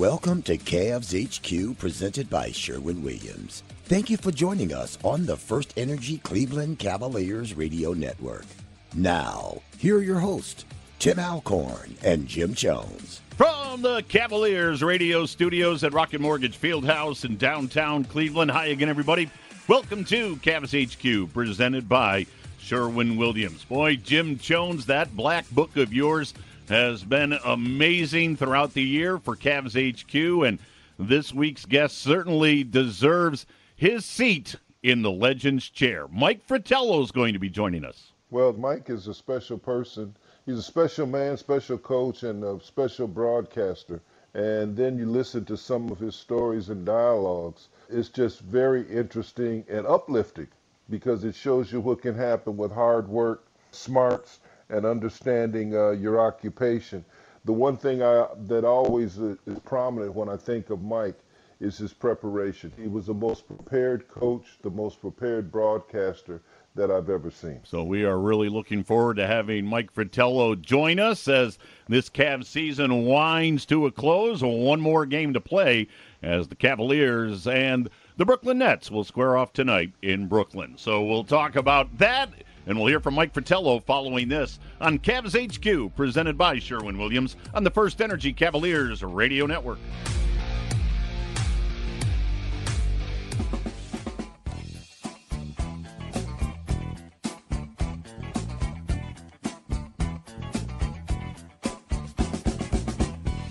Welcome to Cavs HQ presented by Sherwin Williams. Thank you for joining us on the First Energy Cleveland Cavaliers Radio Network. Now, here are your hosts, Tim Alcorn and Jim Jones. From the Cavaliers radio studios at Rocket Mortgage Fieldhouse in downtown Cleveland. Hi again, everybody. Welcome to Cavs HQ, presented by Sherwin Williams. Boy, Jim Jones, that black book of yours has been amazing throughout the year for Cavs HQ, and this week's guest certainly deserves his seat in the Legends chair. Mike Fratello is going to be joining us. Well, Mike is a special person. He's a special man, special coach, and a special broadcaster. And then you listen to some of his stories and dialogues. It's just very interesting and uplifting because it shows you what can happen with hard work, smarts, and understanding uh, your occupation. The one thing I, that always is prominent when I think of Mike is his preparation. He was the most prepared coach, the most prepared broadcaster that I've ever seen. So we are really looking forward to having Mike Fratello join us as this Cavs season winds to a close. One more game to play as the Cavaliers and the Brooklyn Nets will square off tonight in Brooklyn. So we'll talk about that and we'll hear from Mike Fratello following this on Cavs HQ, presented by Sherwin Williams on the First Energy Cavaliers Radio Network.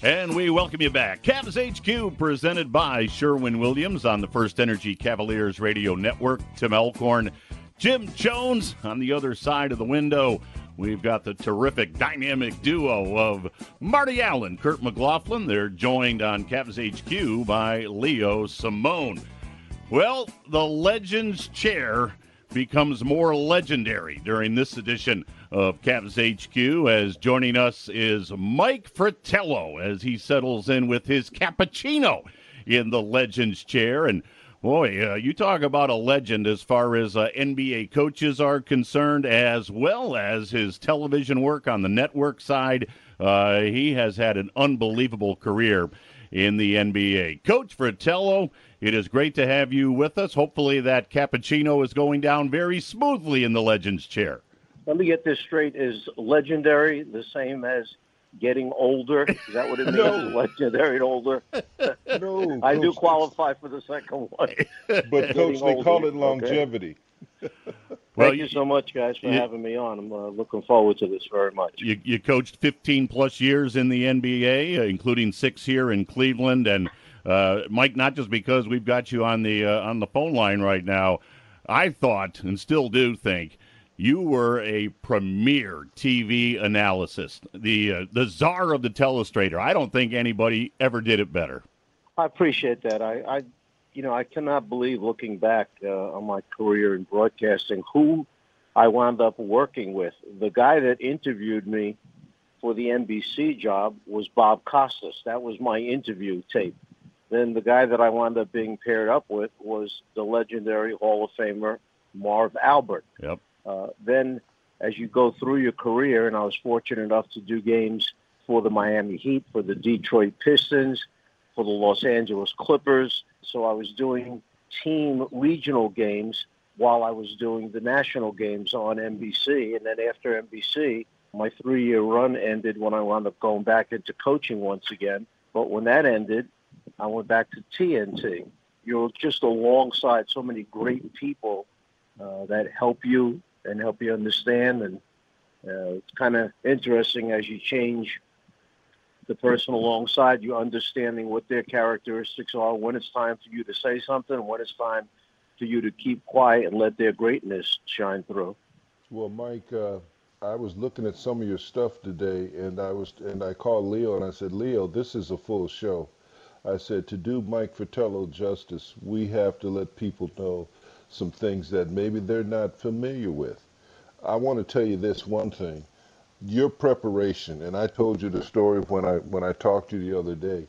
And we welcome you back. Cavs HQ presented by Sherwin Williams on the First Energy Cavaliers Radio Network. Tim Alcorn Jim Jones on the other side of the window. We've got the terrific dynamic duo of Marty Allen, Kurt McLaughlin. They're joined on Cavs HQ by Leo Simone. Well, the Legends chair becomes more legendary during this edition of Cavs HQ as joining us is Mike Fratello as he settles in with his cappuccino in the Legends chair. And Boy, uh, you talk about a legend as far as uh, NBA coaches are concerned, as well as his television work on the network side. Uh, he has had an unbelievable career in the NBA. Coach Fratello, it is great to have you with us. Hopefully, that cappuccino is going down very smoothly in the Legends chair. Let me get this straight: is legendary the same as getting older? Is that what it means? no. Legendary and older. no, I do qualify for the second one. But coach, they call it longevity. Okay. Well, Thank you so much, guys, for you, having me on. I'm uh, looking forward to this very much. You, you, coached 15 plus years in the NBA, uh, including six here in Cleveland, and uh, Mike. Not just because we've got you on the uh, on the phone line right now, I thought and still do think you were a premier TV analyst, the uh, the czar of the telestrator. I don't think anybody ever did it better. I appreciate that. I, I you know, I cannot believe looking back uh, on my career in broadcasting who I wound up working with. The guy that interviewed me for the NBC job was Bob Costas. That was my interview tape. Then the guy that I wound up being paired up with was the legendary Hall of Famer Marv Albert. Yep. Uh, then as you go through your career, and I was fortunate enough to do games for the Miami Heat, for the Detroit Pistons, for the Los Angeles Clippers. So I was doing team regional games while I was doing the national games on NBC. And then after NBC, my three year run ended when I wound up going back into coaching once again. But when that ended, I went back to TNT. You're just alongside so many great people uh, that help you and help you understand. And uh, it's kind of interesting as you change the person alongside you, understanding what their characteristics are, when it's time for you to say something, when it's time for you to keep quiet and let their greatness shine through. Well, Mike, uh, I was looking at some of your stuff today, and I was and I called Leo and I said, Leo, this is a full show. I said to do Mike Fratello justice, we have to let people know some things that maybe they're not familiar with. I want to tell you this one thing your preparation, and I told you the story when I when I talked to you the other day.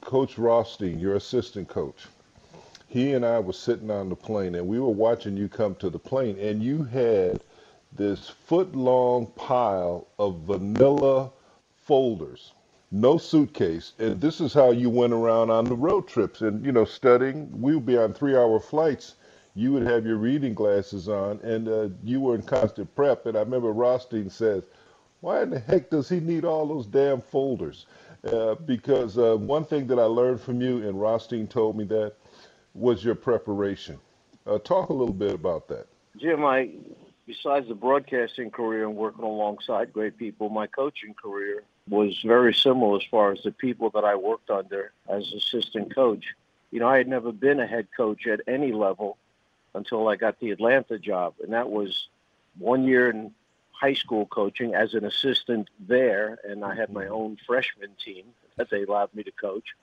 Coach Rothstein, your assistant coach, he and I were sitting on the plane, and we were watching you come to the plane, and you had this foot long pile of vanilla folders, no suitcase, and this is how you went around on the road trips and you know studying. We would be on three hour flights you would have your reading glasses on and uh, you were in constant prep. And I remember Rothstein says, why in the heck does he need all those damn folders? Uh, because uh, one thing that I learned from you, and Rothstein told me that, was your preparation. Uh, talk a little bit about that. Jim, I, besides the broadcasting career and working alongside great people, my coaching career was very similar as far as the people that I worked under as assistant coach. You know, I had never been a head coach at any level until I got the Atlanta job, and that was one year in high school coaching as an assistant there, and I had my own freshman team that they allowed me to coach.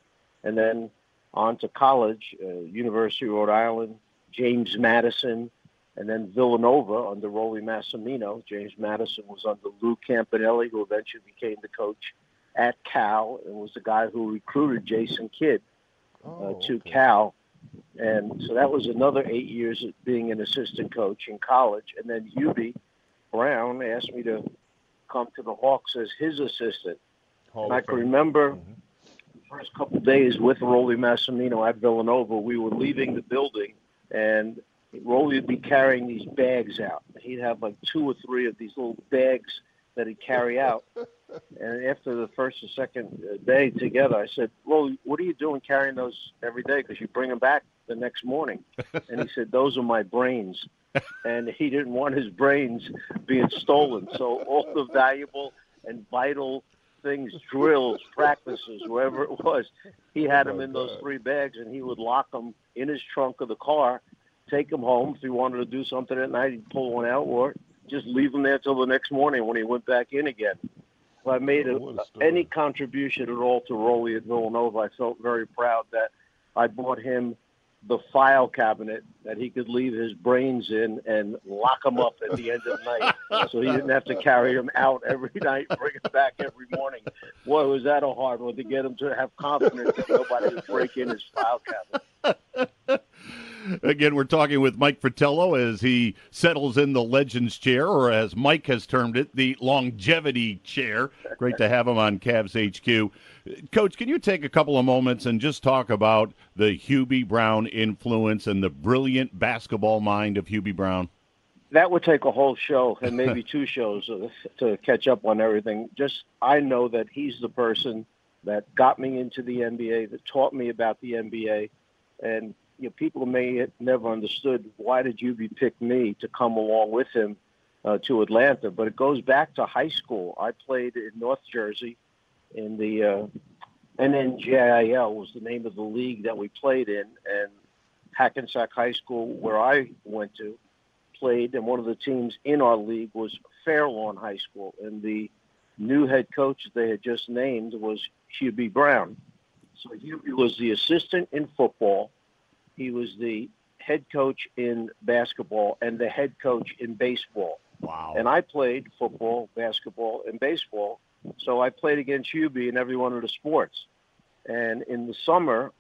And then on to college, uh, University of Rhode Island, James Madison, and then Villanova under Rollie Massimino. James Madison was under Lou Campanelli, who eventually became the coach at Cal and was the guy who recruited Jason Kidd uh, oh, to okay. Cal. And so that was another eight years of being an assistant coach in college. And then Hubie Brown asked me to come to the Hawks as his assistant. And I can remember mm-hmm. the first couple of days with Rollie Massimino at Villanova, we were leaving the building, and Rollie would be carrying these bags out. He'd have like two or three of these little bags that he'd carry out. and after the first or second uh, day together, I said, "Well, what are you doing carrying those every day? Because you bring them back the next morning." And he said, "Those are my brains." and he didn't want his brains being stolen. So all the valuable and vital things, drills, practices, wherever it was, he had them in those three bags, and he would lock them in his trunk of the car, take them home if he wanted to do something at night. He'd pull one out, or just leave them there till the next morning when he went back in again. If I made a, any contribution at all to Rollie at Villanova, I felt very proud that I bought him the file cabinet that he could leave his brains in and lock them up at the end of the night so he didn't have to carry them out every night bring them back every morning. Boy was that a hard one to get him to have confidence that nobody would break in his file cabinet Again, we're talking with Mike Fratello as he settles in the Legends chair, or as Mike has termed it, the longevity chair. Great to have him on Cavs HQ. Coach, can you take a couple of moments and just talk about the Hubie Brown influence and the brilliant basketball mind of Hubie Brown? That would take a whole show and maybe two shows to catch up on everything. Just I know that he's the person that got me into the NBA, that taught me about the NBA, and you know, people may have never understood why did Hubie pick me to come along with him uh, to Atlanta, but it goes back to high school. I played in North Jersey in the uh, NNJIL was the name of the league that we played in, and Hackensack High School, where I went to, played, and one of the teams in our league was Fairlawn High School, and the new head coach they had just named was Hubie Brown. So Hubie was the assistant in football. He was the head coach in basketball and the head coach in baseball. Wow. And I played football, basketball, and baseball so I played against Hubie in every one of the sports. And in the summer,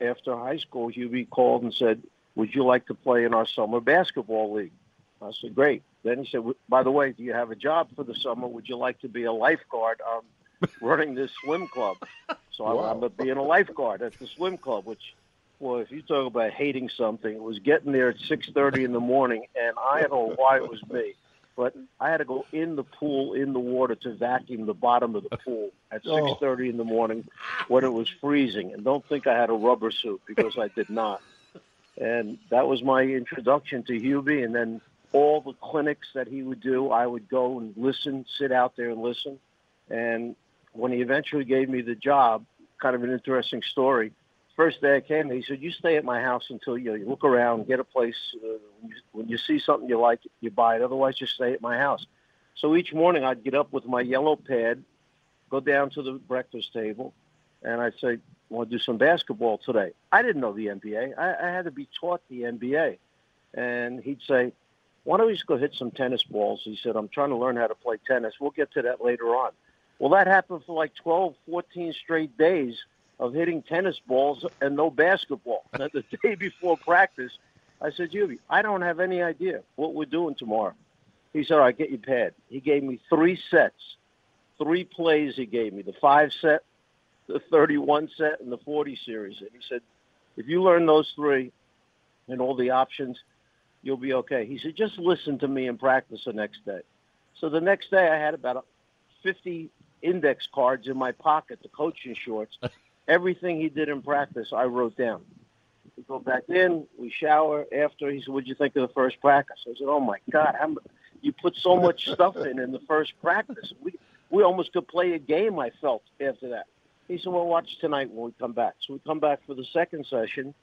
after high school, Hubie called and said, would you like to play in our summer basketball league? I said, great. Then he said, "By the way, do you have a job for the summer? Would you like to be a lifeguard um, running this swim club?" So wow. I wound up being a lifeguard at the swim club, which well, if you talk about hating something, it was getting there at 6:30 in the morning, and I don't know why it was me, but I had to go in the pool in the water to vacuum the bottom of the pool at 6:30 oh. in the morning when it was freezing. And don't think I had a rubber suit because I did not. And that was my introduction to Hubie. And then all the clinics that he would do, I would go and listen, sit out there and listen. And when he eventually gave me the job, kind of an interesting story first day I came, he said, "You stay at my house until you, you look around, get a place. Uh, when, you, when you see something you like, you buy it. Otherwise, just stay at my house." So each morning, I'd get up with my yellow pad, go down to the breakfast table, and I'd say, "Want to do some basketball today?" I didn't know the NBA. I, I had to be taught the NBA, and he'd say, "Why don't we just go hit some tennis balls?" He said, "I'm trying to learn how to play tennis. We'll get to that later on." Well, that happened for like 12, 14 straight days of hitting tennis balls and no basketball. And the day before practice, I said, Hubie, I don't have any idea what we're doing tomorrow. He said, all right, get your pad. He gave me three sets, three plays he gave me, the five set, the 31 set, and the 40 series. And he said, if you learn those three and all the options, you'll be okay. He said, just listen to me and practice the next day. So the next day I had about 50 index cards in my pocket, the coaching shorts. everything he did in practice, I wrote down. We go back in, we shower. After he said, "What'd you think of the first practice?" I said, "Oh my God, how, you put so much stuff in in the first practice. We we almost could play a game." I felt after that. He said, "Well, watch tonight when we come back." So we come back for the second session.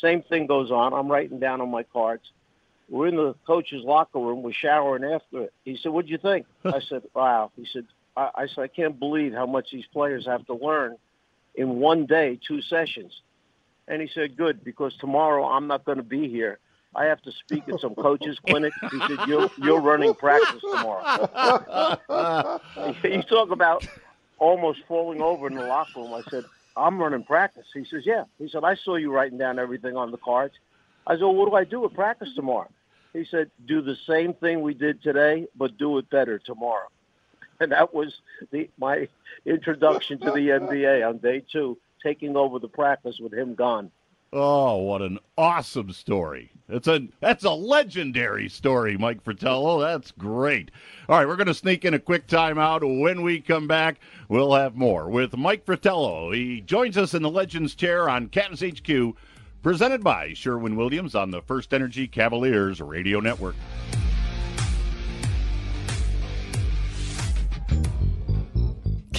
Same thing goes on. I'm writing down on my cards. We're in the coach's locker room. We're showering after it. He said, "What'd you think?" I said, "Wow." He said, I, I said, "I can't believe how much these players have to learn." In one day, two sessions. And he said, good, because tomorrow I'm not going to be here. I have to speak at some coaches clinic. He said, you're, you're running practice tomorrow. you talk about almost falling over in the locker room. I said, I'm running practice. He says, yeah. He said, I saw you writing down everything on the cards. I said, well, what do I do at practice tomorrow? He said, do the same thing we did today, but do it better tomorrow. And that was the my introduction to the NBA on day two, taking over the practice with him gone. Oh, what an awesome story! It's a that's a legendary story, Mike Fratello. Oh, that's great. All right, we're going to sneak in a quick timeout. When we come back, we'll have more with Mike Fratello. He joins us in the Legends chair on Cavs HQ, presented by Sherwin Williams on the First Energy Cavaliers Radio Network.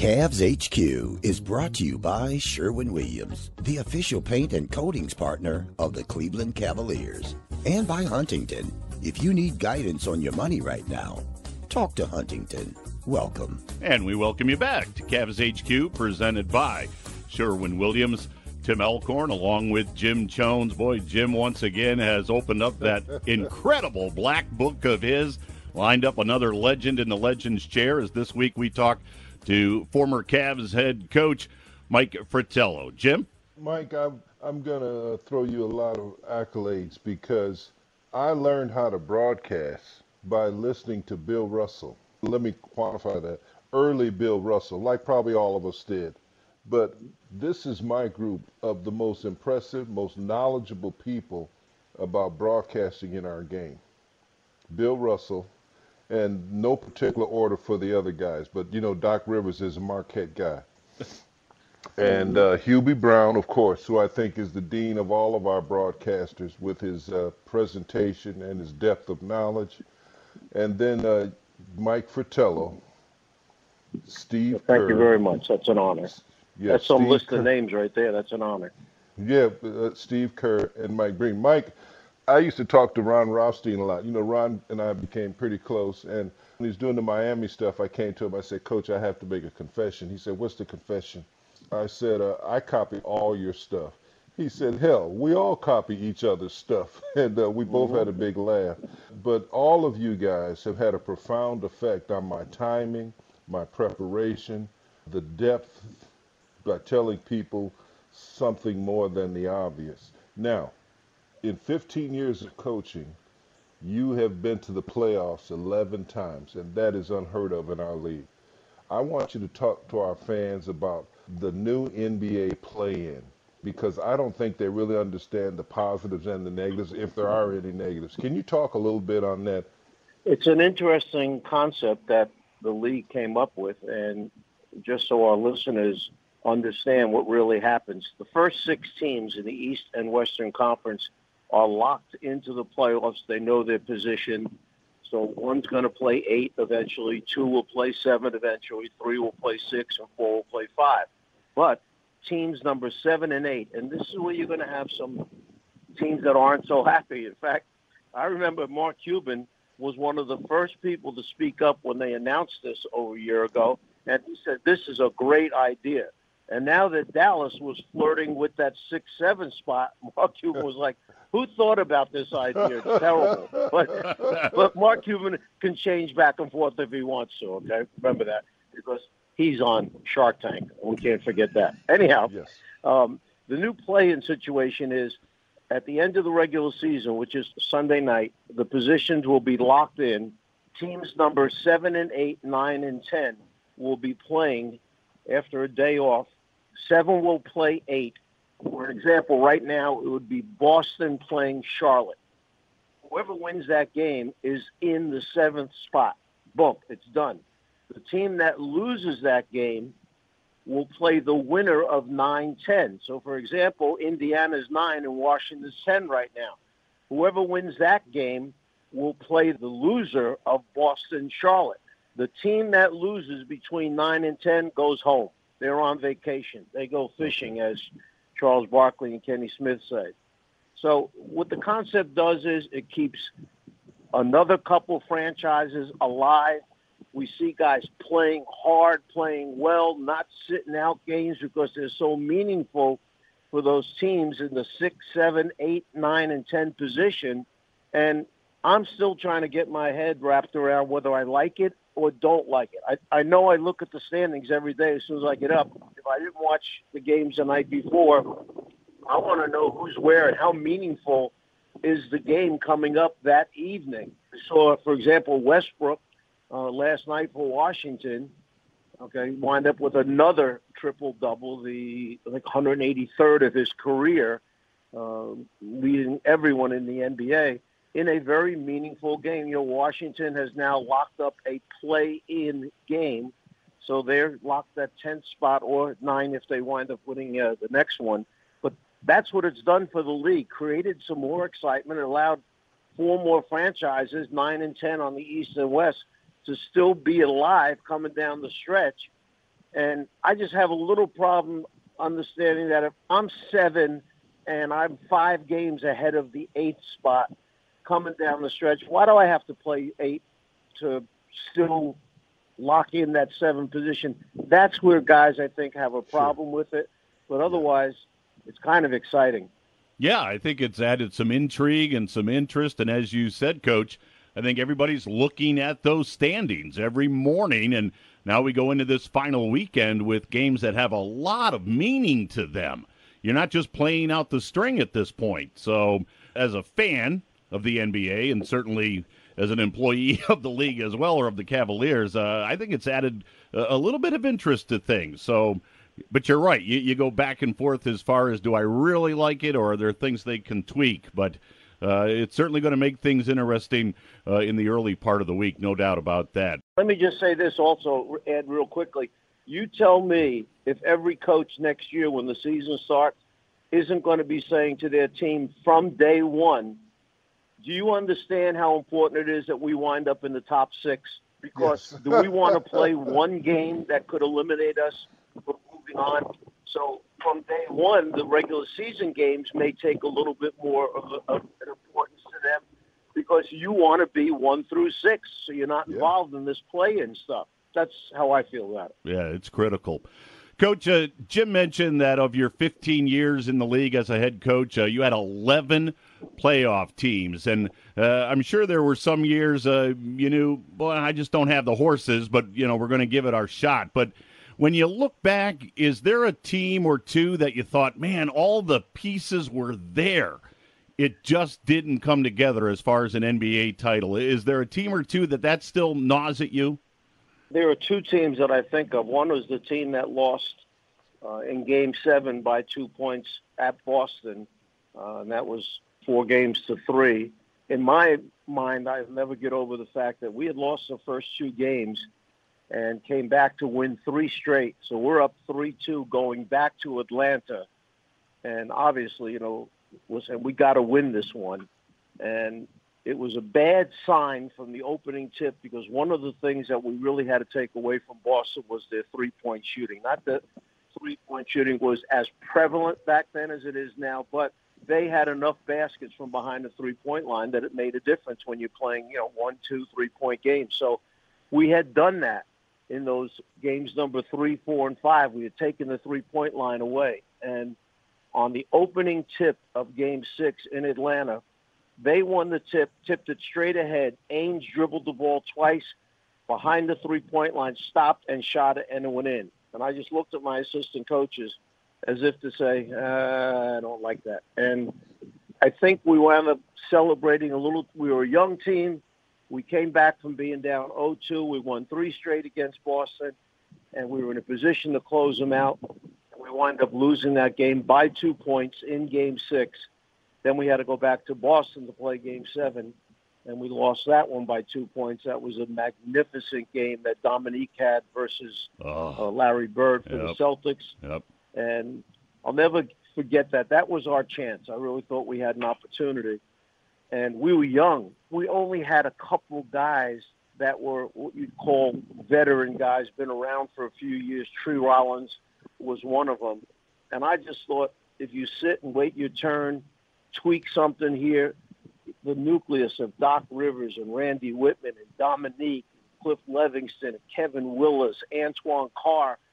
Cavs HQ is brought to you by Sherwin Williams, the official paint and coatings partner of the Cleveland Cavaliers, and by Huntington. If you need guidance on your money right now, talk to Huntington. Welcome. And we welcome you back to Cavs HQ, presented by Sherwin Williams. Tim Alcorn, along with Jim Jones. Boy, Jim once again has opened up that incredible black book of his, lined up another legend in the Legends chair. As this week we talk to former Cavs head coach Mike Fratello. Jim? Mike, I'm, I'm going to throw you a lot of accolades because I learned how to broadcast by listening to Bill Russell. Let me quantify that. Early Bill Russell, like probably all of us did. But this is my group of the most impressive, most knowledgeable people about broadcasting in our game. Bill Russell, and no particular order for the other guys. But you know, Doc Rivers is a Marquette guy, and uh, Hubie Brown, of course, who I think is the dean of all of our broadcasters with his uh, presentation and his depth of knowledge, and then uh, Mike Fratello, Steve. Well, thank Kerr. you very much. That's an honor. Yeah, That's some Steve list Kerr. of names right there. That's an honor. Yeah, uh, Steve Kerr and Mike Breen. Mike, I used to talk to Ron Rothstein a lot. You know, Ron and I became pretty close. And when he was doing the Miami stuff, I came to him. I said, Coach, I have to make a confession. He said, What's the confession? I said, uh, I copy all your stuff. He said, Hell, we all copy each other's stuff. and uh, we both had a big laugh. But all of you guys have had a profound effect on my timing, my preparation, the depth by telling people something more than the obvious. Now, in 15 years of coaching, You have been to the playoffs 11 times, and that is unheard of in our league. I want you to talk to our fans about the new NBA play in because I don't think they really understand the positives and the negatives, if there are any negatives. Can you talk a little bit on that? It's an interesting concept that the league came up with, and just so our listeners understand what really happens, the first six teams in the East and Western Conference are locked into the playoffs. They know their position. So one's going to play eight eventually, two will play seven eventually, three will play six, and four will play five. But teams number seven and eight, and this is where you're going to have some teams that aren't so happy. In fact, I remember Mark Cuban was one of the first people to speak up when they announced this over a year ago, and he said, This is a great idea. And now that Dallas was flirting with that six seven spot, Mark Cuban was like, "Who thought about this idea? It's terrible." But but Mark Cuban can change back and forth if he wants to. Okay, remember that because he's on Shark Tank. We can't forget that. Anyhow, Yes. um, the new play-in situation is at the end of the regular season, which is Sunday night. The positions will be locked in. Teams number seven and eight, nine and ten will be playing after a day off. Seven will play eight. For example, right now it would be Boston playing Charlotte. Whoever wins that game is in the seventh spot. Boom, it's done. The team that loses that game will play the winner of 9-10. So, for example, Indiana's 9 and Washington's 10 right now. Whoever wins that game will play the loser of Boston Charlotte. The team that loses between 9 and 10 goes home. They're on vacation. They go fishing, as Charles Barkley and Kenny Smith say. So what the concept does is it keeps another couple franchises alive. We see guys playing hard, playing well, not sitting out games because they're so meaningful for those teams in the six, seven, eight, nine, and ten position. And I'm still trying to get my head wrapped around whether I like it or don't like it. I, I know I look at the standings every day as soon as I get up. If I didn't watch the games the night before, I want to know who's where and how meaningful is the game coming up that evening. So, for example, Westbrook uh, last night for Washington, okay, wind up with another triple double, the like 183rd of his career, uh, leading everyone in the NBA in a very meaningful game. You know, Washington has now locked up a play-in game, so they're locked at 10th spot or nine if they wind up winning uh, the next one. But that's what it's done for the league. Created some more excitement. It allowed four more franchises, nine and 10 on the East and West, to still be alive coming down the stretch. And I just have a little problem understanding that if I'm seven and I'm five games ahead of the eighth spot coming down the stretch, why do I have to play eight to still lock in that seven position? That's where guys, I think, have a problem with it. But otherwise, it's kind of exciting. Yeah, I think it's added some intrigue and some interest. And as you said, Coach, I think everybody's looking at those standings every morning. And now we go into this final weekend with games that have a lot of meaning to them. You're not just playing out the string at this point. So, as a fan of the NBA and certainly as an employee of the league as well or of the Cavaliers, uh, I think it's added a, little bit of interest to things. So, but you're right. You, you go back and forth as far as do I really like it or are there things they can tweak? But uh, it's certainly going to make things interesting uh, in the early part of the week, no doubt about that. Let me just say this also, Ed, real quickly. You tell me if every coach next year when the season starts isn't going to be saying to their team from day one, do you understand how important it is that we wind up in the top six? Because Yes. do we want to play one game that could eliminate us from moving on? So from day one, the regular season games may take a little bit more of, a, of an importance to them because you want to be one through six, so you're not Yeah. involved in this play-in stuff. That's how I feel about it. Yeah, it's critical. Coach, uh, Jim mentioned that of your 15 years in the league as a head coach, uh, you had 11 playoff teams. And uh, I'm sure there were some years uh, you knew, boy, I just don't have the horses, but, you know, we're going to give it our shot. But when you look back, is there a team or two that you thought, man, all the pieces were there it just didn't come together as far as an NBA title. Is there a team or two that that still gnaws at you? There are two teams that I think of. One was the team that lost uh, in Game Seven by two points at Boston, uh, and that was four games to three. In my mind, I'll never get over the fact that we had lost the first two games and came back to win three straight. So we're up three-two going back to Atlanta, and obviously, you know, listen, we got to win this one, and it was a bad sign from the opening tip because one of the things that we really had to take away from Boston was their three-point shooting. Not that three-point shooting was as prevalent back then as it is now, but they had enough baskets from behind the three-point line that it made a difference when you're playing, you know, one, two, three-point games. So we had done that in those games number three, four, and five. We had taken the three-point line away, and on the opening tip of Game Six in Atlanta, they won the tip, tipped it straight ahead. Ainge dribbled the ball twice behind the three-point line, stopped and shot it, and it went in. And I just looked at my assistant coaches as if to say, uh, I don't like that. And I think we wound up celebrating a little. We were a young team. We came back from being down 0-2. We won three straight against Boston, and we were in a position to close them out. We wound up losing that game by two points in Game Six. Then we had to go back to Boston to play Game Seven, and we lost that one by two points. That was a magnificent game that Dominique had versus oh, uh, Larry Bird for yep, the Celtics. Yep. And I'll never forget that. That was our chance. I really thought we had an opportunity. And we were young. We only had a couple guys that were what you'd call veteran guys, been around for a few years. Tree Rollins was one of them. And I just thought if you sit and wait your turn, tweak something here, the nucleus of Doc Rivers and Randy Wittman and Dominique, Cliff Levingston, Kevin Willis, Antoine Carr –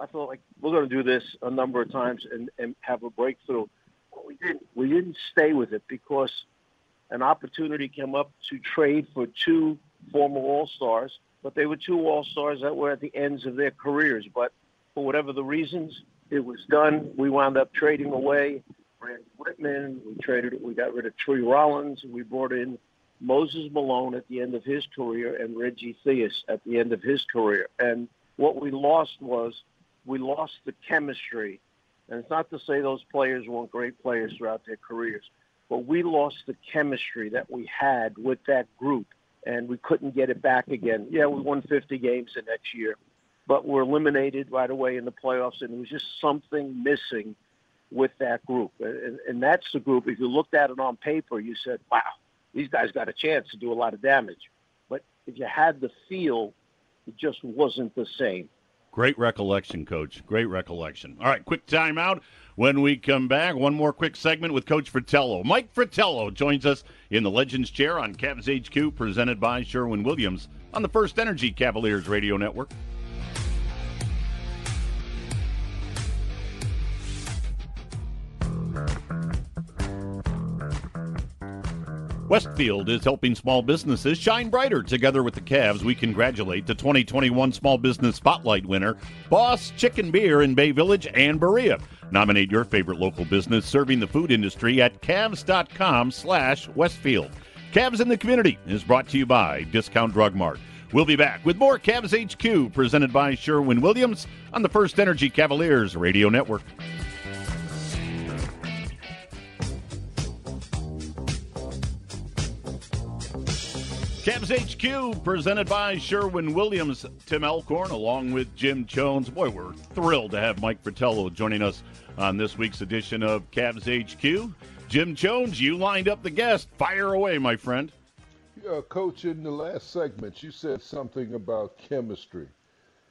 I felt like we're going to do this a number of times and, and have a breakthrough. But we didn't. We didn't stay with it because an opportunity came up to trade for two former All Stars, but they were two All Stars that were at the ends of their careers. But for whatever the reasons, it was done. We wound up trading away Randy Wittman. We traded. We got rid of Tree Rollins. We brought in Moses Malone at the end of his career and Reggie Theus at the end of his career. And what we lost was we lost the chemistry. And it's not to say those players weren't great players throughout their careers, but we lost the chemistry that we had with that group, and we couldn't get it back again. Yeah, we won 50 games the next year, but we're eliminated right away in the playoffs, and there was just something missing with that group. And, and that's the group, if you looked at it on paper, you said, wow, these guys got a chance to do a lot of damage. But if you had the feel, it just wasn't the same. Great recollection, Coach. Great recollection. All right, quick timeout. When we come back, one more quick segment with Coach Fratello. Mike Fratello joins us in the Legends Chair on Cavs HQ, presented by Sherwin Williams on the First Energy Cavaliers Radio Network. Westfield is helping small businesses shine brighter. Together with the Cavs, we congratulate the 2021 Small Business Spotlight winner, Boss Chicken Beer in Bay Village and Berea. Nominate your favorite local business serving the food industry at Cavs.com slash Westfield. Cavs in the Community is brought to you by Discount Drug Mart. We'll be back with more Cavs HQ presented by Sherwin Williams on the First Energy Cavaliers Radio Network. Cavs HQ presented by Sherwin Williams, Tim Alcorn, along with Jim Jones. Boy, we're thrilled to have Mike Fratello joining us on this week's edition of Cavs HQ. Jim Jones, you lined up the guest. Fire away, my friend. Yeah, Coach, in the last segment, you said something about chemistry,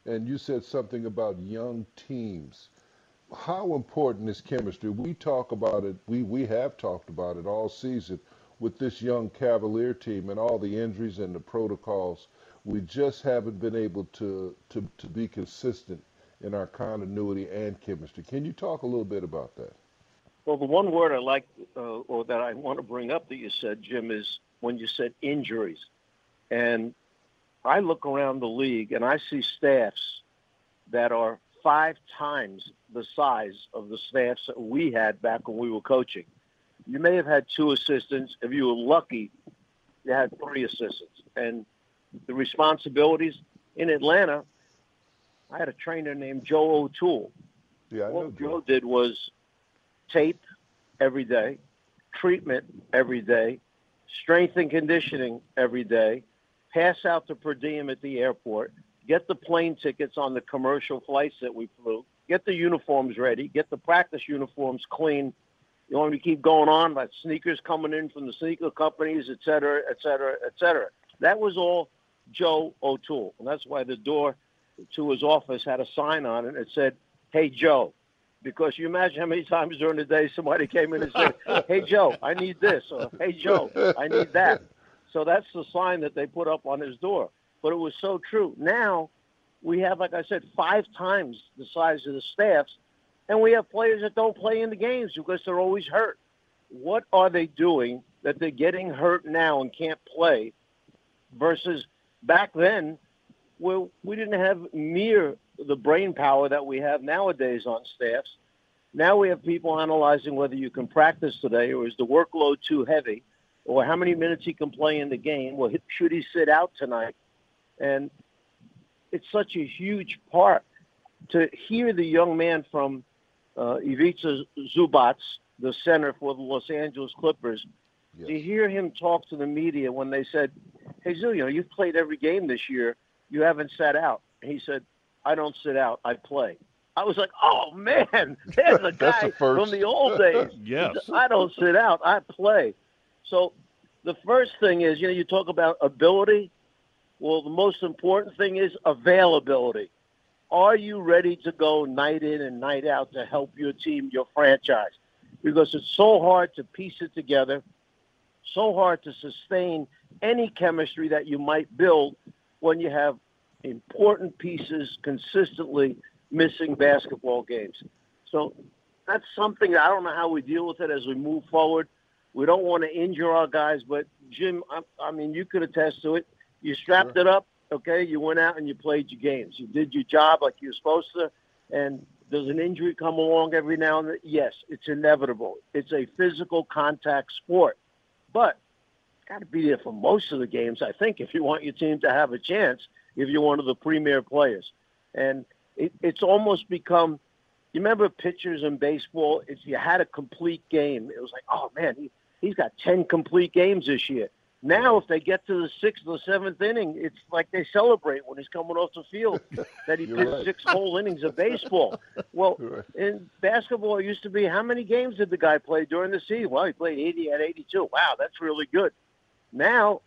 and you said something about young teams. How important is chemistry? We talk about it, we, we have talked about it all season with this young Cavalier team and all the injuries and the protocols, we just haven't been able to, to, to be consistent in our continuity and chemistry. Can you talk a little bit about that? Well, the one word I like, uh, or that I want to bring up that you said, Jim, is when you said injuries. And I look around the league and I see staffs that are five times the size of the staffs that we had back when we were coaching. You may have had two assistants. If you were lucky, you had three assistants. And the responsibilities in Atlanta, I had a trainer named Joe O'Toole. Yeah, I know What Joe did was tape every day, treatment every day, strength and conditioning every day, pass out the per diem at the airport, get the plane tickets on the commercial flights that we flew, get the uniforms ready, get the practice uniforms clean. You want me to keep going on about sneakers coming in from the sneaker companies, et cetera, et cetera, et cetera. That was all Joe O'Toole. And that's why the door to his office had a sign on it that said, Hey, Joe. Because you imagine how many times during the day somebody came in and said, Hey, Joe, I need this. Or, Hey, Joe, I need that. So that's the sign that they put up on his door. But it was so true. Now we have, like I said, five times the size of the staffs, and we have players that don't play in the games because they're always hurt. What are they doing that they're getting hurt now and can't play versus back then where we didn't have near the brain power that we have nowadays on staffs. Now we have people analyzing whether you can practice today or is the workload too heavy or how many minutes he can play in the game or should he sit out tonight. And it's such a huge part to hear the young man from uh, Ivica Zubac, the center for the Los Angeles Clippers, Yes. to hear him talk to the media when they said, "Hey, Zul, you know, you've played every game this year. You haven't sat out." He said, "I don't sit out. I play." I was like, "Oh man, there's a guy first. from the old days." Yes. I don't sit out. I play. So the first thing is, you know, you talk about ability. Well, the most important thing is availability. Are you ready to go night in and night out to help your team, your franchise? Because it's so hard to piece it together, so hard to sustain any chemistry that you might build when you have important pieces consistently missing basketball games. So that's something I don't know how we deal with it as we move forward. We don't want to injure our guys, but Jim, I, I mean, you could attest to it. You strapped it up, okay? You went out and you played your games. You did your job like you were supposed to. And does an injury come along every now and then? Yes, it's inevitable. It's a physical contact sport, but got to be there for most of the games. I think if you want your team to have a chance, if you're one of the premier players, and it, it's almost become. You remember pitchers in baseball? If you had a complete game, it was like, oh man, he he's got ten complete games this year. Now, if they get to the sixth or seventh inning, it's like they celebrate when he's coming off the field that he pitched right. six whole innings of baseball. Well, right. in basketball, it used to be how many games did the guy play during the season? Well, he played 80 at 82. Wow, that's really good. Now,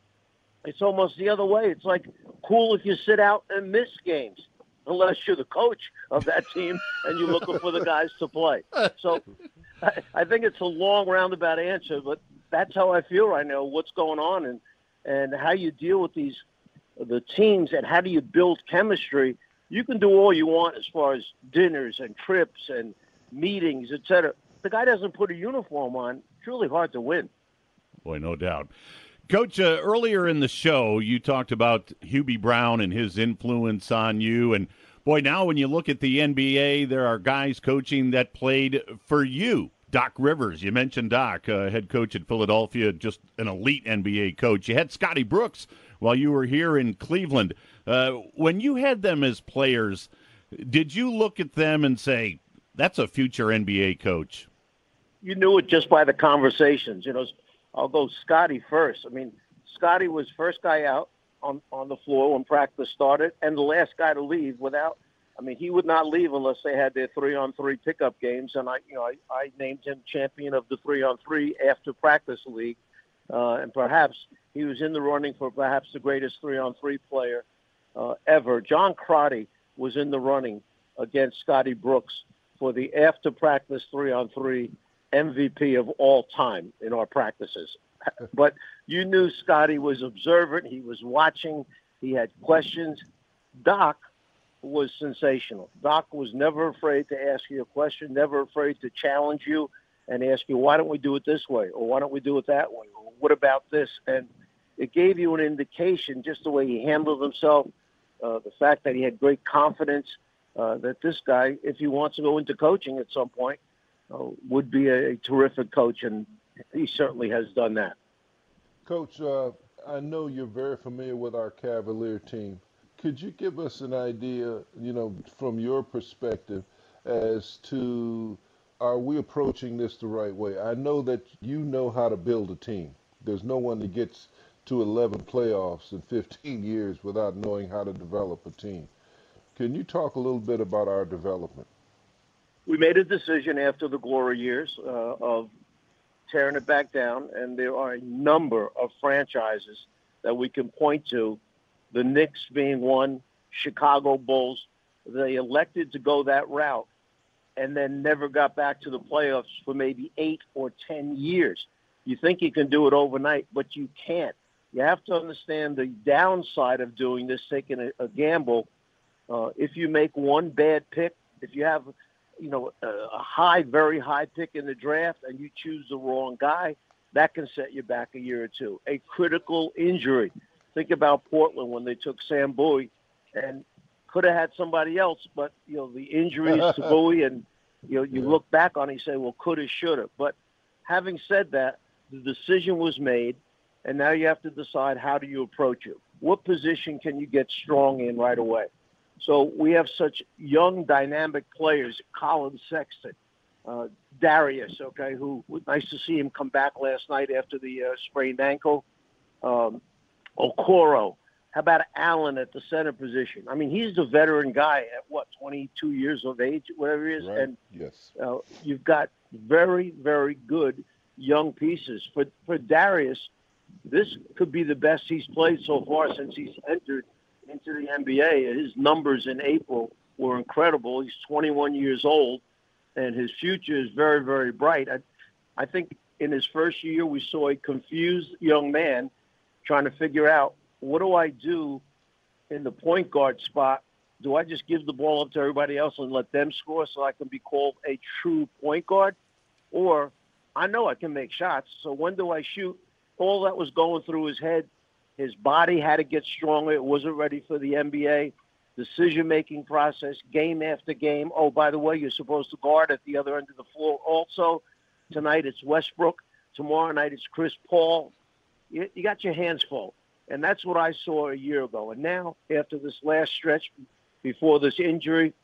it's almost the other way. It's like cool if you sit out and miss games, unless you're the coach of that team and you're looking for the guys to play. So I, I think it's a long roundabout answer, but that's how I feel right now. What's going on and and how you deal with these the teams and how do you build chemistry? You can do all you want as far as dinners and trips and meetings, etc. The guy doesn't put a uniform on. It's really hard to win. Boy, no doubt. Coach, uh, earlier in the show, you talked about Hubie Brown and his influence on you. And boy, now when you look at the NBA, there are guys coaching that played for you. Doc Rivers, you mentioned Doc, uh, head coach at Philadelphia, just an elite NBA coach. You had Scotty Brooks while you were here in Cleveland. Uh, when you had them as players, did you look at them and say, that's a future NBA coach? you knew it just by the conversations. You know, I'll go Scotty first. I mean, Scotty was first guy out on on the floor when practice started, and the last guy to leave without. I mean, he would not leave unless they had their three-on-three pickup games, and I, you know, I, I named him champion of the three-on-three after practice league, uh, and perhaps he was in the running for perhaps the greatest three-on-three player uh, ever. John Crotty was in the running against Scotty Brooks for the after practice three-on-three MVP of all time in our practices. But you knew Scotty was observant. He was watching. He had questions. Doc was sensational. Doc was never afraid to ask you a question, never afraid to challenge you and ask you, why don't we do it this way? Or why don't we do it that way? Or what about this? And it gave you an indication just the way he handled himself, uh, the fact that he had great confidence uh, that this guy, if he wants to go into coaching at some point, would be a, a terrific coach. And he certainly has done that. Coach, uh, I know you're very familiar with our Cavalier team. Could you give us an idea, you know, from your perspective, as to are we approaching this the right way? I know that you know how to build a team. There's no one that gets to 11 playoffs in 15 years without knowing how to develop a team. Can you talk a little bit about our development? We made a decision after the glory years uh, of tearing it back down, and there are a number of franchises that we can point to. The Knicks being one, Chicago Bulls. They elected to go that route and then never got back to the playoffs for maybe eight or ten years. You think you can do it overnight, but you can't. You have to understand the downside of doing this, taking a, a gamble. Uh, if you make one bad pick, if you have, you know, a, high, very high pick in the draft, and you choose the wrong guy, that can set you back a year or two. A critical injury. Think about Portland when they took Sam Bowie, and could have had somebody else, but you know the injuries to Bowie, and you know you yeah. look back on it, and you say, well, could have, should have. But having said that, the decision was made, and now you have to decide how do you approach it. What position can you get strong in right away? So we have such young, dynamic players. Collin Sexton, uh, Darius, okay, who nice to see him come back last night after the uh, sprained ankle. Um, Okoro, how about Allen at the center position? I mean, he's the veteran guy at what, 22 years of age, whatever he is. Right. And yes, uh, you've got very, very good young pieces. For for Darius, this could be the best he's played so far since he's entered into the NBA. His numbers in April were incredible. He's 21 years old, and his future is very, very bright. I, I think in his first year, we saw a confused young man trying to figure out what do I do in the point guard spot? Do I just give the ball up to everybody else and let them score so I can be called a true point guard? Or I know I can make shots, so when do I shoot? All that was going through his head. His body had to get stronger. It wasn't ready for the NBA. Decision making process, game after game. Oh, by the way, you're supposed to guard at the other end of the floor also. Tonight it's Westbrook. Tomorrow night it's Chris Paul. You, you got your hands full. And that's what I saw a year ago. And now, after this last stretch before this injury,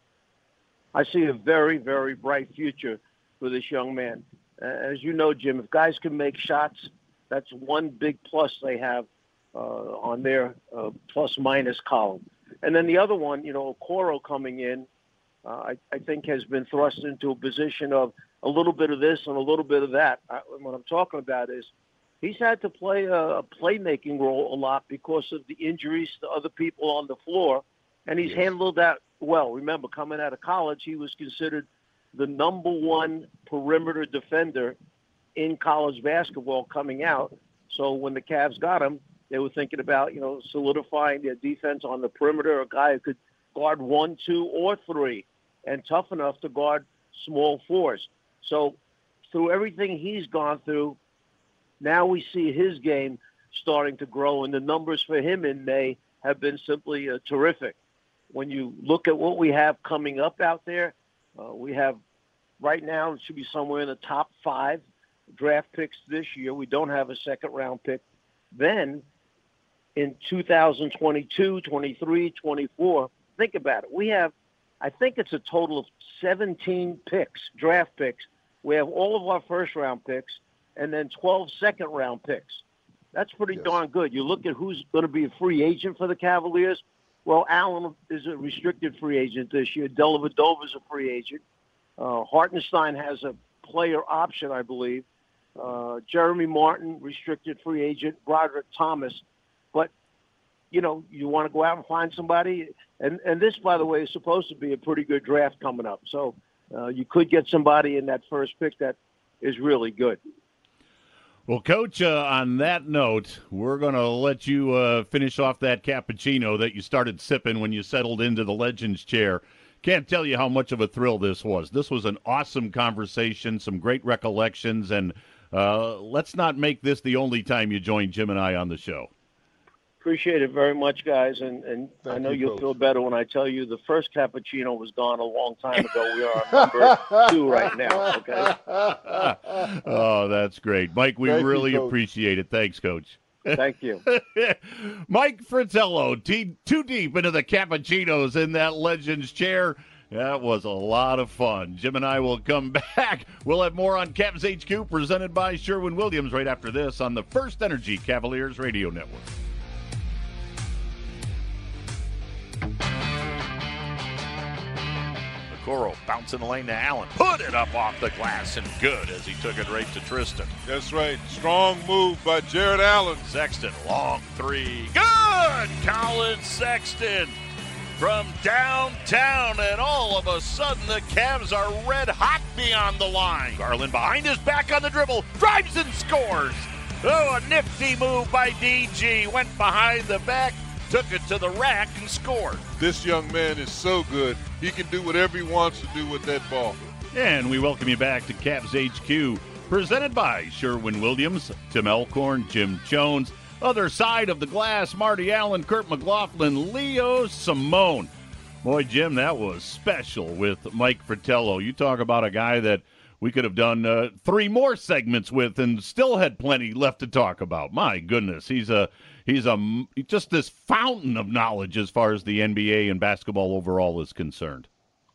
I see a very, very bright future for this young man. As you know, Jim, if guys can make shots, that's one big plus they have on their uh, plus minus column. And then the other one, you know, Okoro coming in, uh, I, I think has been thrust into a position of a little bit of this and a little bit of that. I, what I'm talking about is he's had to play a, a playmaking role a lot because of the injuries to other people on the floor, and he's yes. handled that well. Remember, coming out of college, he was considered the number one perimeter defender in college basketball coming out. So when the Cavs got him, they were thinking about you know solidifying their defense on the perimeter, a guy who could guard one, two, or three, and tough enough to guard small fours. So through everything he's gone through, now we see his game starting to grow, and the numbers for him in May have been simply uh, terrific. When you look at what we have coming up out there, uh, we have right now it should be somewhere in the top five draft picks this year. We don't have a second round pick. Then in 2022, 23, 24, think about it. We have, I think it's a total of 17 picks, draft picks. We have all of our first round picks and then 12 second round picks. That's pretty yes. darn good. You look at who's going to be a free agent for the Cavaliers. Well, Allen is a restricted free agent this year. Dellavedova is a free agent. Uh, Hartenstein has a player option, I believe. Uh, Jeremy Martin, restricted free agent. Brodric Thomas. You know, you want to go out and find somebody. And, and this, by the way, is supposed to be a pretty good draft coming up. So uh, you could get somebody in that first pick that is really good. Well, Coach, uh, on that note, we're going to let you uh, finish off that cappuccino that you started sipping when you settled into the Legends chair. Can't tell you how much of a thrill this was. This was an awesome conversation, some great recollections, and uh, let's not make this the only time you join Jim and I on the show. Appreciate it very much, guys, and and Thank I know you, you'll Coach. feel better when I tell you the first cappuccino was gone a long time ago. We are on number two right now. Okay. oh, that's great. Mike, we Thank really Coach. appreciate it. Thanks, Coach. Thank you. Mike Fratello, t- too deep into the cappuccinos in that Legends chair. That was a lot of fun. Jim and I will come back. We'll have more on Cavs HQ presented by Sherwin Williams right after this on the First Energy Cavaliers Radio Network. Okoro bouncing the lane to Allen. Put it up off the glass and good as he took it right to Tristan. That's right. Strong move by Jarrett Allen. Sexton, long three. Good! Collin Sexton from downtown, and all of a sudden the Cavs are red hot beyond the line. Garland behind his back on the dribble, drives and scores. Oh, a nifty move by DG. Went behind the back, took it to the rack, and scored. This young man is so good. He can do whatever he wants to do with that ball. And we welcome you back to Cavs HQ, presented by Sherwin Williams, Tim Alcorn, Jim Jones. Other side of the glass, Marty Allen, Kurt McLaughlin, Leo Simone. Boy, Jim, that was special with Mike Fratello. You talk about a guy that we could have done uh, three more segments with and still had plenty left to talk about. My goodness, he's a he's a just this fountain of knowledge as far as the NBA and basketball overall is concerned.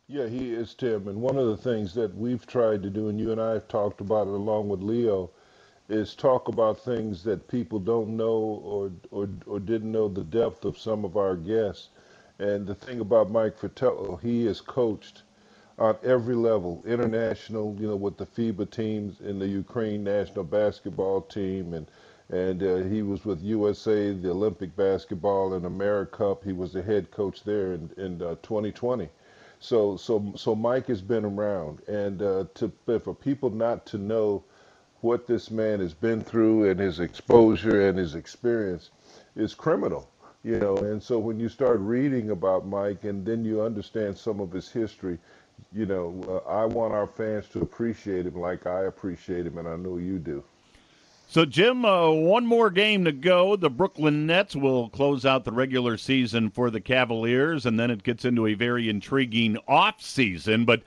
Yeah, he is, Tim. And one of the things that we've tried to do, and you and I have talked about it along with Leo, is talk about things that people don't know or, or, or didn't know the depth of some of our guests. And the thing about Mike Fratello, he is coached on every level, international, you know, with the FIBA teams in the Ukraine national basketball team, and and uh, he was with USA, the Olympic basketball and AmeriCup. He was the head coach there in in uh, 2020. So so so Mike has been around, and uh, to for people not to know what this man has been through and his exposure and his experience is criminal you know and so when you start reading about mike and then you understand some of his history you know uh, i want our fans to appreciate him like i appreciate him and i know you do So, Jim, uh, one more game to go. The Brooklyn Nets will close out the regular season for the Cavaliers, and then it gets into a very intriguing off season. But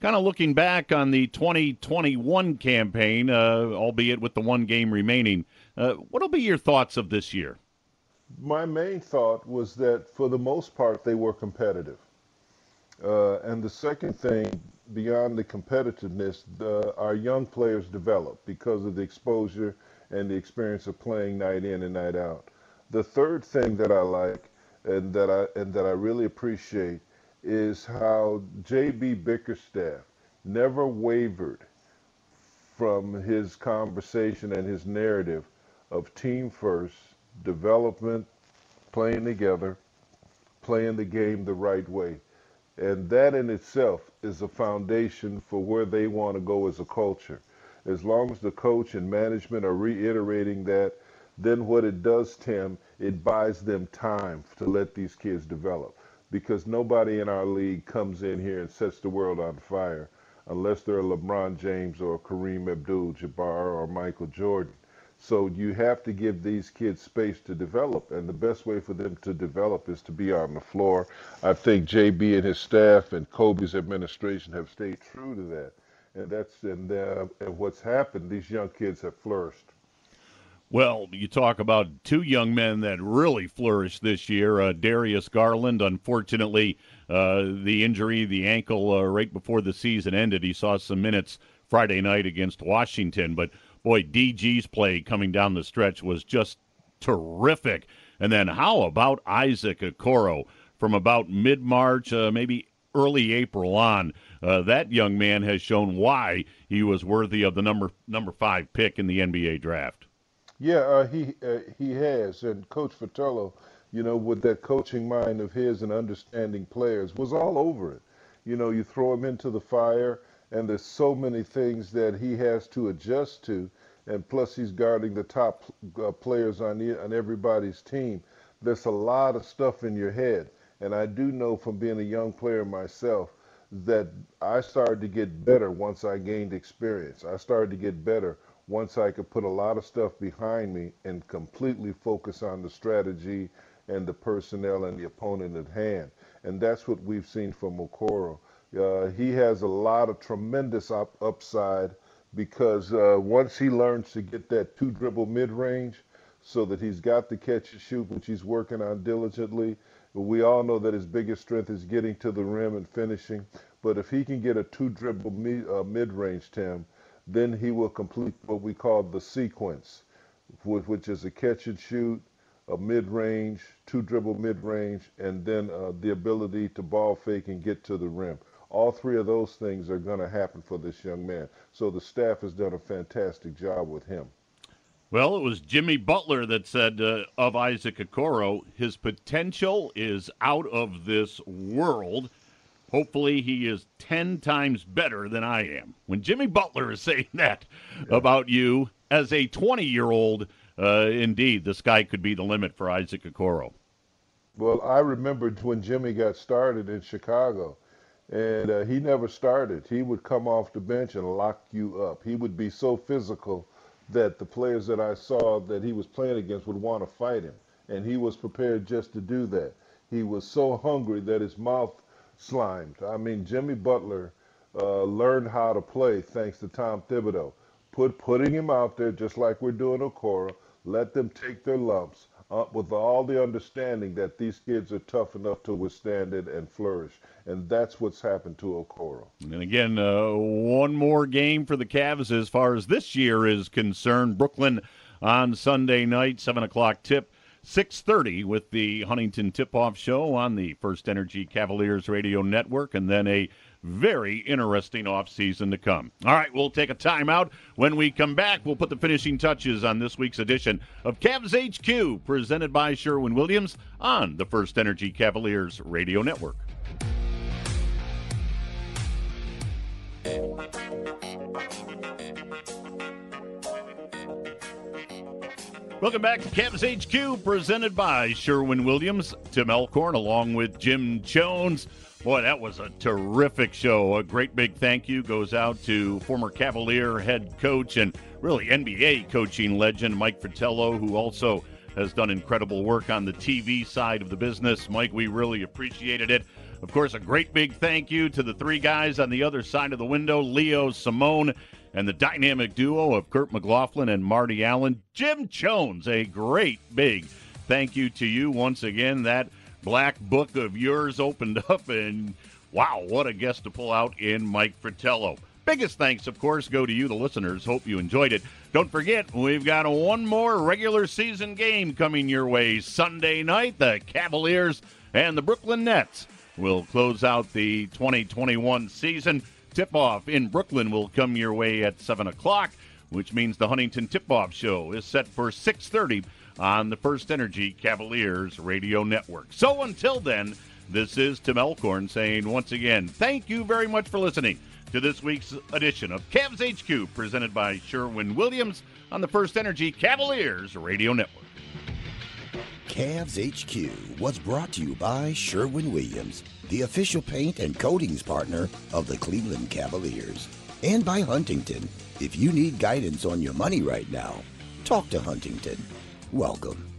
kind of looking back on the 2021 campaign, uh, albeit with the one game remaining, uh, what'll be your thoughts of this year? my main thought was that for the most part they were competitive uh, and the second thing beyond the competitiveness the, our young players develop because of the exposure and the experience of playing night in and night out the third thing that i like and that i and that i really appreciate is how jb bickerstaff never wavered from his conversation and his narrative of team first, development, playing together, playing the game the right way. And that in itself is a foundation for where they want to go as a culture. As long as the coach and management are reiterating that, then what it does, Tim, it buys them time to let these kids develop. Because nobody in our league comes in here and sets the world on fire unless they're a LeBron James or Kareem Abdul Jabbar or Michael Jordan. So you have to give these kids space to develop, and the best way for them to develop is to be on the floor. I think JB and his staff and Koby's administration have stayed true to that, and that's and, uh, and what's happened. These young kids have flourished. Well, you talk about two young men that really flourished this year. Uh, Darius Garland, unfortunately, uh, the injury, the ankle, uh, right before the season ended. He saw some minutes Friday night against Washington, but boy, DG's play coming down the stretch was just terrific. And then how about Isaac Okoro from about mid March, uh, maybe early April on? Uh, that young man has shown why he was worthy of the number number five pick in the NBA draft. Yeah, uh, he uh, he has, and Coach Fratello, you know, with that coaching mind of his and understanding players, was all over it. You know, you throw him into the fire, and there's so many things that he has to adjust to, and plus he's guarding the top uh, players on the, on everybody's team. There's a lot of stuff in your head, and I do know from being a young player myself that I started to get better once I gained experience. I started to get better once I could put a lot of stuff behind me and completely focus on the strategy and the personnel and the opponent at hand. And that's what we've seen from Okoro. Uh, he has a lot of tremendous up- upside because uh, once he learns to get that two dribble mid range, so that he's got the catch and shoot, which he's working on diligently. We all know that his biggest strength is getting to the rim and finishing. But if he can get a two dribble uh, mid range, Tim, then he will complete what we call the sequence, which is a catch and shoot, a mid range, two dribble mid range, and then uh, the ability to ball fake and get to the rim. All three of those things are going to happen for this young man. So the staff has done a fantastic job with him. Well, it was Jimmy Butler that said uh, of Isaac Okoro, his potential is out of this world. Hopefully, he is 10 times better than I am. When Jimmy Butler is saying that yeah. about you as a 20 year old, uh, indeed, the sky could be the limit for Isaac Okoro. Well, I remembered when Jimmy got started in Chicago, and uh, he never started. He would come off the bench and lock you up. He would be so physical that the players that I saw that he was playing against would want to fight him. And he was prepared just to do that. He was so hungry that his mouth slimed. I mean, Jimmy Butler uh, learned how to play thanks to Tom Thibodeau. Put, putting him out there just like we're doing Okoro, let them take their lumps uh, with all the understanding that these kids are tough enough to withstand it and flourish. And that's what's happened to Okoro. And again, uh, one more game for the Cavs as far as this year is concerned. Brooklyn on Sunday night, 7 o'clock tip. 6:30 with the Huntington Tip-Off Show on the First Energy Cavaliers Radio Network, and then a very interesting offseason to come. All right, we'll take a timeout. When we come back, we'll put the finishing touches on this week's edition of Cavs HQ, presented by Sherwin Williams on the First Energy Cavaliers Radio Network. Welcome back to Cavs HQ, presented by Sherwin Williams. Tim Alcorn, along with Jim Jones. Boy, that was a terrific show. A great big thank you goes out to former Cavalier head coach and really NBA coaching legend Mike Fratello, who also has done incredible work on the TV side of the business. Mike, we really appreciated it. Of course, a great big thank you to the three guys on the other side of the window Leo, Simone, and the dynamic duo of Kurt McLaughlin and Marty Allen. Jim Jones, a great big thank you to you once again. That black book of yours opened up, and wow, what a guest to pull out in Mike Fratello. Biggest thanks, of course, go to you, the listeners. Hope you enjoyed it. Don't forget, we've got one more regular season game coming your way Sunday night. The Cavaliers and the Brooklyn Nets will close out the 2021 season. Tip off in Brooklyn will come your way at 7 o'clock, which means the Huntington Tip Off Show is set for 630 on the First Energy Cavaliers Radio Network. So until then, this is Tim Alcorn saying once again, thank you very much for listening to this week's edition of Cavs HQ, presented by Sherwin Williams on the First Energy Cavaliers Radio Network. Cavs HQ was brought to you by Sherwin Williams, the official paint and coatings partner of the Cleveland Cavaliers, and by Huntington. If you need guidance on your money right now, talk to Huntington. Welcome